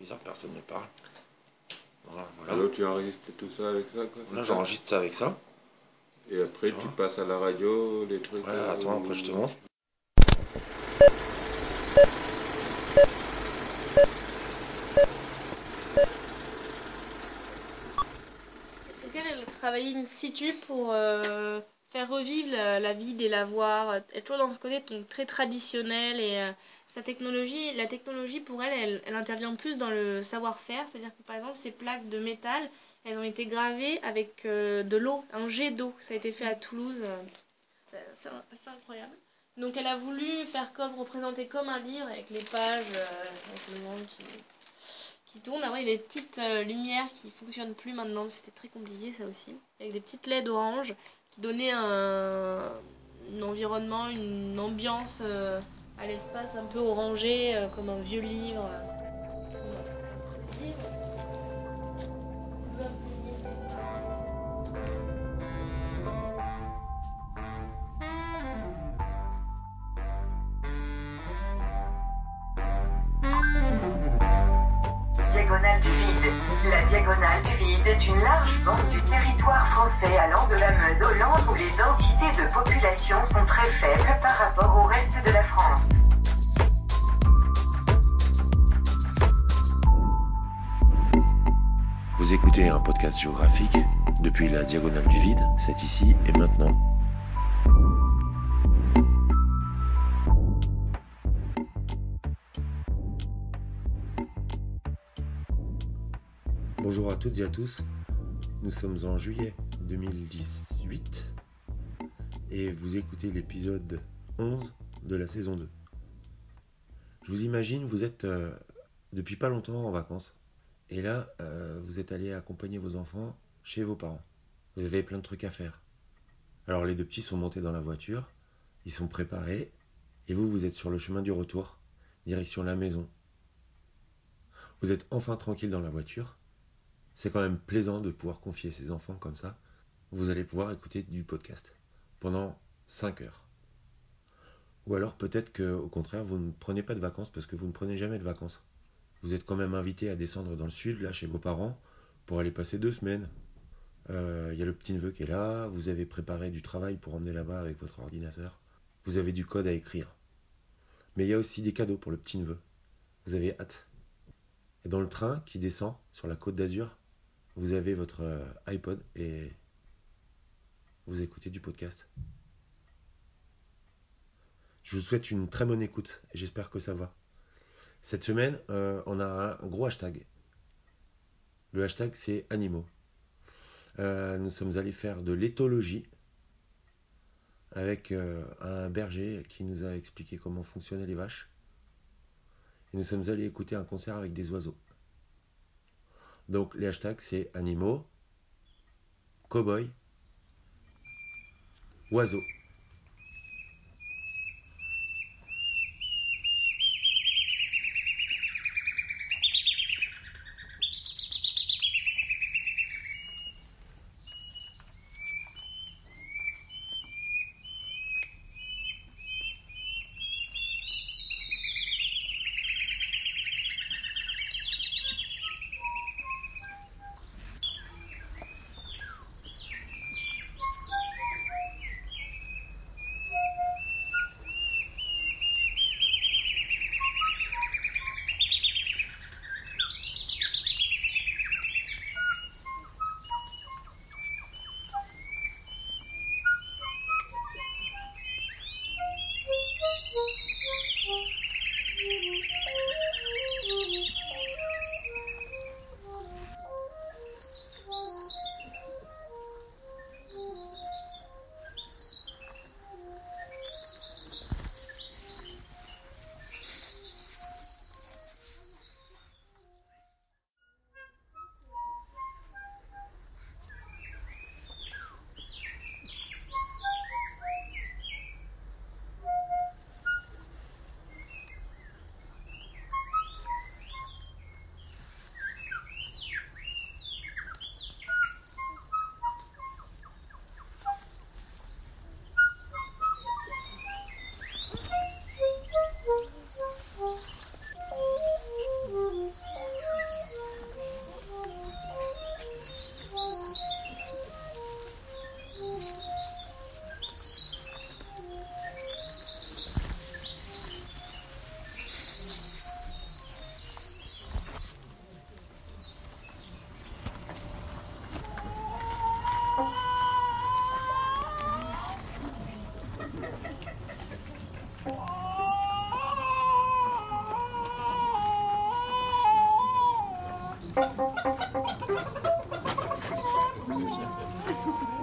bizarre, personne ne parle. Voilà. Alors tu enregistres tout ça avec ça quoi Là, j'enregistre ça avec ça. Et après Tu passes à la radio, les trucs. Ouais, là, attends, où- après je te montre. Quelqu'un a travaillé in situ pour euh, faire revivre la, la vie des lavoirs, être toujours dans ce côté donc, très traditionnel et euh, sa technologie, la technologie pour elle, elle, elle intervient plus dans le savoir-faire, c'est-à-dire que par exemple ces plaques de métal, elles ont été gravées avec euh, de l'eau, un jet d'eau, ça a été fait à Toulouse, c'est incroyable. Donc elle a voulu faire comme représenter comme un livre avec les pages, euh, avec le monde qui, qui tourne. Après, il y a des petites euh, lumières qui fonctionnent plus maintenant. C'était très compliqué, ça aussi. Avec des petites LED orange qui donnaient un, environnement, une ambiance euh, à l'espace un peu orangé, euh, comme un vieux. Livre. La diagonale du vide est une large bande du territoire français allant de la Meuse au Land où les densités de population sont très faibles par rapport au reste de la France. Vous écoutez un podcast géographique depuis la diagonale du vide, c'est ici et maintenant. Bonjour à toutes et à tous, nous sommes en juillet 2018 et vous écoutez l'épisode 11 de la saison 2. Je vous imagine, vous êtes euh, depuis pas longtemps en vacances et là, euh, vous êtes allé accompagner vos enfants chez vos parents. Vous avez plein de trucs à faire. Alors les deux petits sont montés dans la voiture, ils sont préparés, et vous, vous êtes sur le chemin du retour, direction la maison. Vous êtes enfin tranquille dans la voiture. C'est quand même plaisant de pouvoir confier ses enfants comme ça. Vous allez pouvoir écouter du podcast pendant 5 heures. Ou alors peut-être que au contraire, vous ne prenez pas de vacances parce que vous ne prenez jamais de vacances. Vous êtes quand même invité à descendre dans le sud, là, chez vos parents, pour aller passer deux semaines. Il y a le petit neveu qui est là, vous avez préparé du travail pour emmener là-bas avec votre ordinateur. Vous avez du code à écrire. Mais il y a aussi des cadeaux pour le petit neveu. Vous avez hâte. Et dans le train qui descend sur la côte d'Azur, vous avez votre euh, iPod et vous écoutez du podcast. Je vous souhaite une très bonne écoute et j'espère que ça va. Cette semaine, euh, on a un gros hashtag. Le hashtag, c'est animaux. Euh, nous sommes allés faire de l'éthologie avec un berger qui nous a expliqué comment fonctionnaient les vaches. Et nous sommes allés écouter un concert avec des oiseaux. Donc les hashtags, c'est animaux, cow-boy, oiseaux. ハハハハ!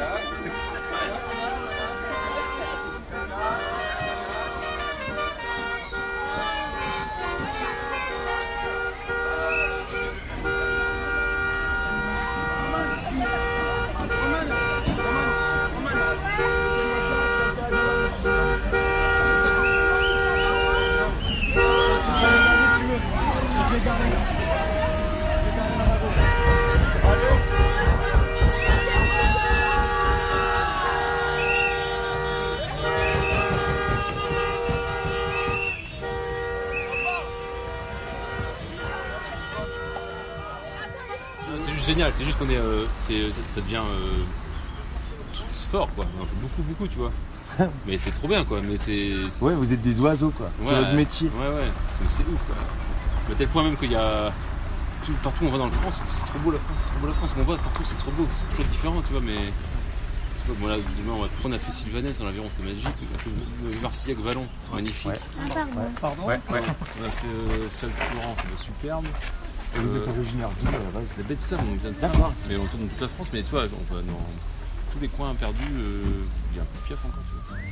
Yeah. Génial, c'est juste qu'on est, euh, c'est, ça, ça devient euh, fort quoi, beaucoup beaucoup tu vois. Mais c'est trop bien quoi, mais c'est Ouais, vous êtes des oiseaux quoi. C'est Ouais. votre métier. Ouais, ouais, mais c'est ouf quoi. Mais à tel point même qu'il y a. tout- partout où on va dans la France, c'est trop beau la France, c'est trop beau la France. On voit partout, c'est trop beau, c'est toujours différent, tu vois, mais. Tu vois, bon là, demain, on, va, on a fait Sylvanès dans l'aviron, c'est magique. On a fait le Marcillac Vallon, c'est magnifique. Ouais. Ah, pardon. Pardon Ouais, ouais. On a fait euh, Salle Florent, c'est superbe. Et vous êtes Euh, originaire d'où à la base La baie de Somme, on vient de. Mais on tourne dans toute la France, mais tu vois, on va dans tous les coins perdus, euh, il y a un peu de piaf encore, tu vois.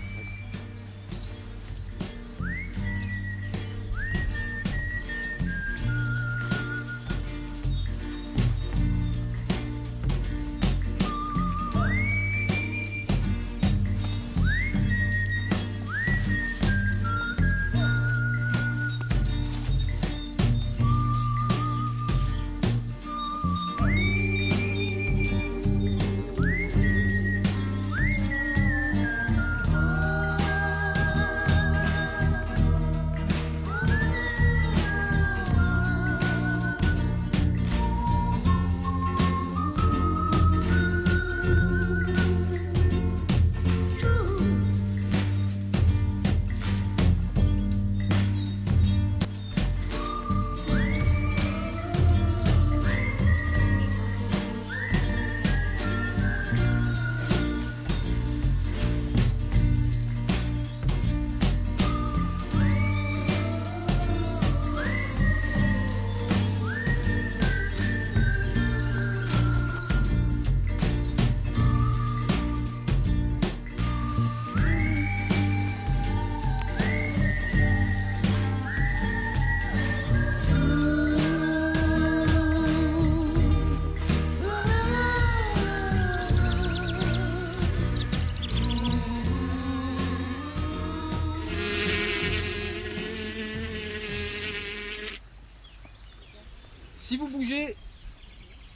Si vous bougez,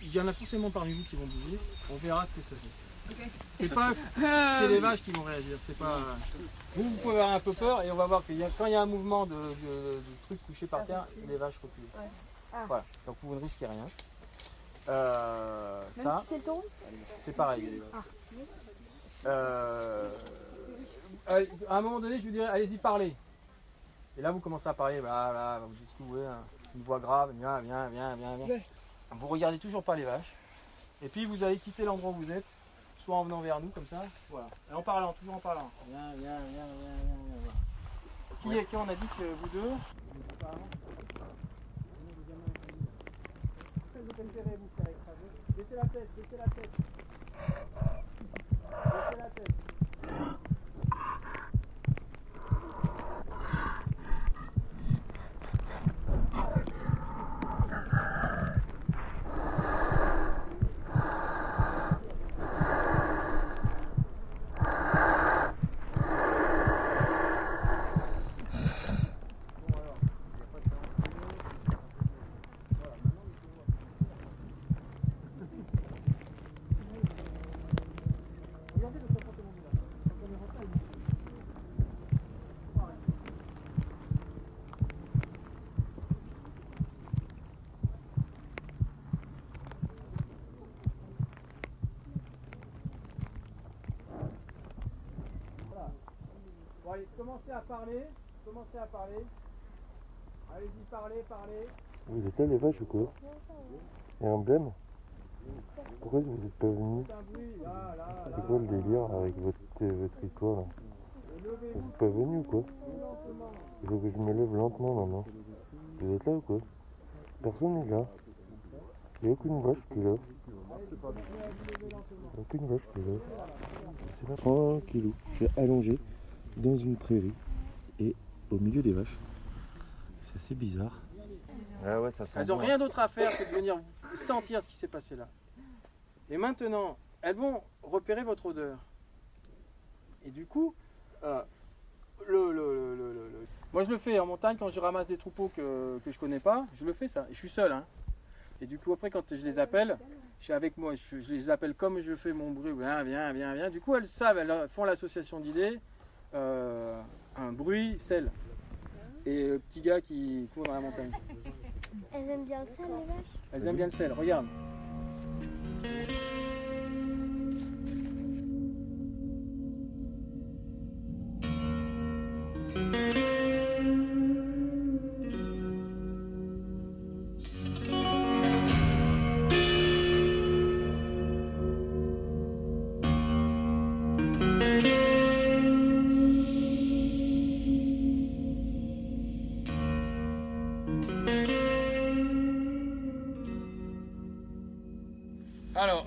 il y en a forcément parmi vous qui vont bouger. On verra ce que ça fait. C'est pas, c'est les vaches qui vont réagir. C'est pas. Vous, vous pouvez avoir un peu peur et on va voir que quand il y a un mouvement de, de, de trucs couchés par terre, les vaches reculent. Ah. Voilà. Donc vous ne risquez rien. Euh, Même ça, si c'est le taureau c'est pareil. Ah. Euh, euh, à un moment donné, je vous dirais, allez-y parler. Et là, vous commencez à parler, bah, bah, vous dites voulez, hein. Une voix grave, viens, viens, viens, viens, viens. Vous regardez toujours pas les vaches. Et puis vous allez quitter l'endroit où vous êtes, soit en venant vers nous comme ça, voilà. Et en parlant, toujours en parlant. Viens, viens, viens, viens, viens, viens. Qui, est- qui on a dit que vous deux. Baissez la tête, baissez la tête. Baissez la tête. Bon alors, il n'y a pas de danger. Voilà, maintenant vous pouvez commencez à parler, commencez à parler. Allez-y, parlez, parlez. Vous êtes là les vaches ou quoi Et emblème Pourquoi vous n'êtes pas venus un. C'est quoi le délire avec votre, euh, votre histoire là Vous n'êtes pas venus ou quoi. Il faut que je me lève lentement maintenant. Vous êtes là ou quoi Personne n'est là. Il n'y a aucune vache qui est là. Aucune vache qui est là. C'est là tranquillou. Je suis allongé dans une prairie et au milieu des vaches. C'est assez bizarre. Ah ouais, ça sent Elles n'ont rien d'autre à faire que de venir sentir ce qui s'est passé là. Et maintenant, elles vont repérer votre odeur. Et du coup, euh, le, le- le- le- le- le- moi je le fais en montagne quand je ramasse des troupeaux que, que je connais pas, je le fais ça. Et je suis seul. hein. Et du coup, après, quand je les appelle, je suis avec moi, je, je les appelle comme je fais mon bruit. Viens, viens, viens, viens. Du coup, elles savent, elles font l'association d'idées. Euh, un bruit, sel. Et le petit gars qui court dans la montagne. Elles aiment bien le sel, les vaches? Elles aiment bien le sel, regarde.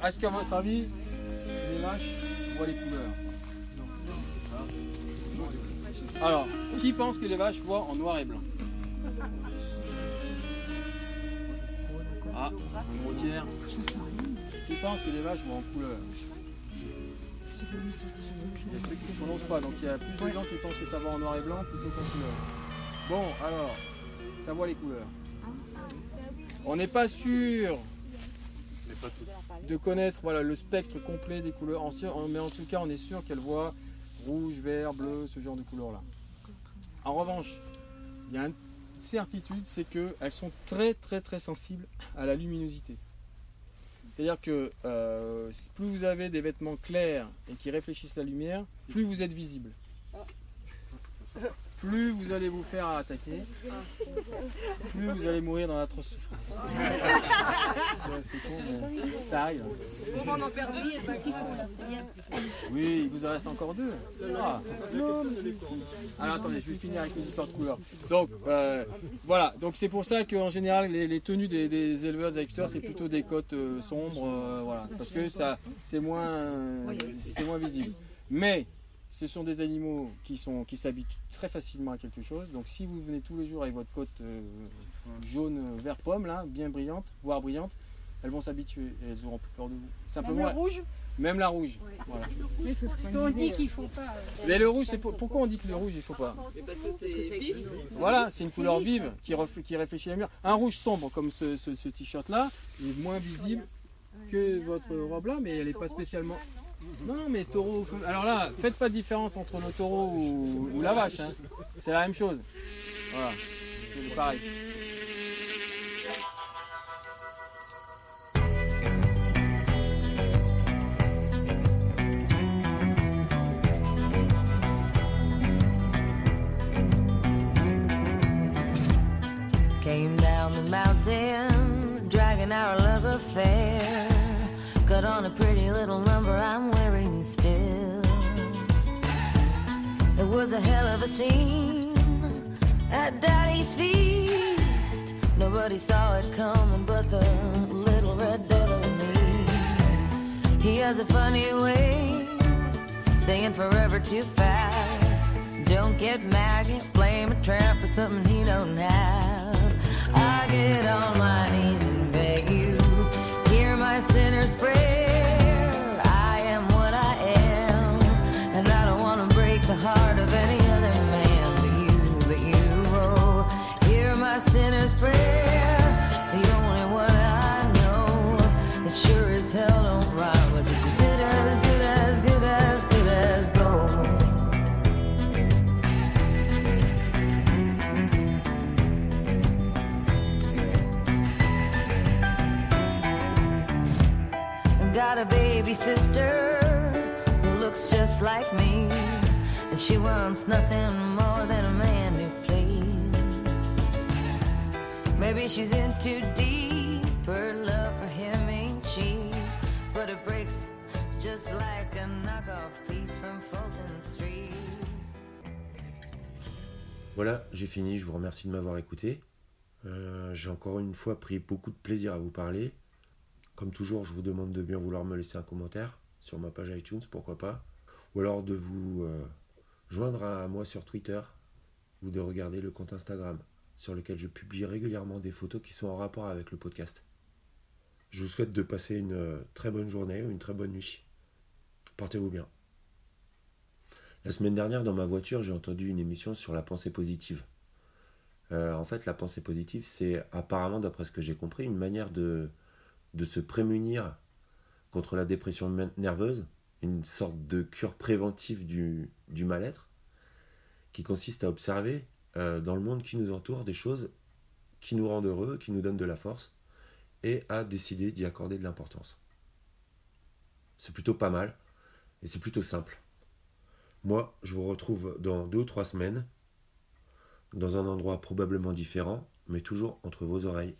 Est-ce qu'à votre avis, les vaches voient les couleurs Alors, qui pense que les vaches voient en noir et blanc Ah, un gros tiers. Qui pense que les vaches voient en couleur Il y a ceux qui ne prononcent pas, donc il y a plus de gens qui pensent que ça voit en noir et blanc plutôt qu'en couleur. Bon, alors, ça voit les couleurs. On n'est pas sûr pas de connaître voilà, le spectre complet des couleurs. En sûr- mais en tout cas, on est sûr qu'elle voit rouge, vert, bleu, ce genre de couleurs-là. En revanche, il y a une certitude, c'est qu'elles sont très très très sensibles à la luminosité. C'est-à-dire que euh, plus vous avez des vêtements clairs et qui réfléchissent la lumière, plus vous êtes visible. Plus vous allez vous faire attaquer, plus vous allez mourir dans l'atroce souffrance. C'est c'est con, mais ça arrive. On en perd 10 et pas qu'il faut là, c'est bien. Oui, il vous en reste encore deux. Ah. Alors attendez, je vais finir avec les histoires de couleurs. Donc euh, voilà, donc c'est pour ça qu'en général les, les tenues des, des éleveurs, des agriculteurs, c'est plutôt des cotes euh, sombres, euh, voilà, parce que ça c'est moins euh, c'est moins visible. Mais ce sont des animaux qui sont qui s'habituent très facilement à quelque chose. Donc si vous venez tous les jours avec votre cote euh, jaune euh, vert pomme là, bien brillante, voire brillante, elles vont s'habituer et elles auront plus peur de vous. Simplement, rouge même la rouge. Voilà. Ce qu'on dit qu'il faut pas. Mais le rouge, c'est pour- pourquoi on dit que le rouge il faut pas Parce que c'est vif. Voilà, c'est une couleur vive qui, qui réfléchit la lumière. Un rouge sombre comme ce, ce- ce t-shirt là est moins visible que votre robe là, mais elle n'est pas spécialement. Non, non, mais taureau. Alors là, faites pas de différence entre le taureau ou, ou la vache. hein. C'est la même chose. Voilà, c'est pareil. On a pretty little number I'm wearing still. It was a hell of a scene at Daddy's feast. Nobody saw it coming but the little red devil me. He has a funny way saying forever too fast. Don't get mad, can't blame a tramp for something he don't have. I get on my knees and beg you, hear my sinner's prayer. Sister who looks just like me. And she wants nothing more than a man who plays. Maybe she's in too deep. Her love for him ain't cheap. But it breaks just like a knockoff piece from Fulton Street. Voilà, j'ai fini, je vous remercie de m'avoir écouté. Euh, j'ai encore une fois pris beaucoup de plaisir à vous parler. Comme toujours, je vous demande de bien vouloir me laisser un commentaire sur ma page iTunes, pourquoi pas. Ou alors de vous euh, joindre à moi sur Twitter ou de regarder le compte Instagram sur lequel je publie régulièrement des photos qui sont en rapport avec le podcast. Je vous souhaite de passer une euh, très bonne journée ou une très bonne nuit. Portez-vous bien. La semaine dernière, dans ma voiture, j'ai entendu une émission sur la pensée positive. Euh, en fait, la pensée positive, c'est apparemment, d'après ce que j'ai compris, une manière de, de se prémunir contre la dépression nerveuse, une sorte de cure préventive du, mal-être, qui consiste à observer euh, dans le monde qui nous entoure des choses qui nous rendent heureux, qui nous donnent de la force, et à décider d'y accorder de l'importance. C'est plutôt pas mal, et c'est plutôt simple. Moi, je vous retrouve dans deux ou trois semaines, dans un endroit probablement différent, mais toujours entre vos oreilles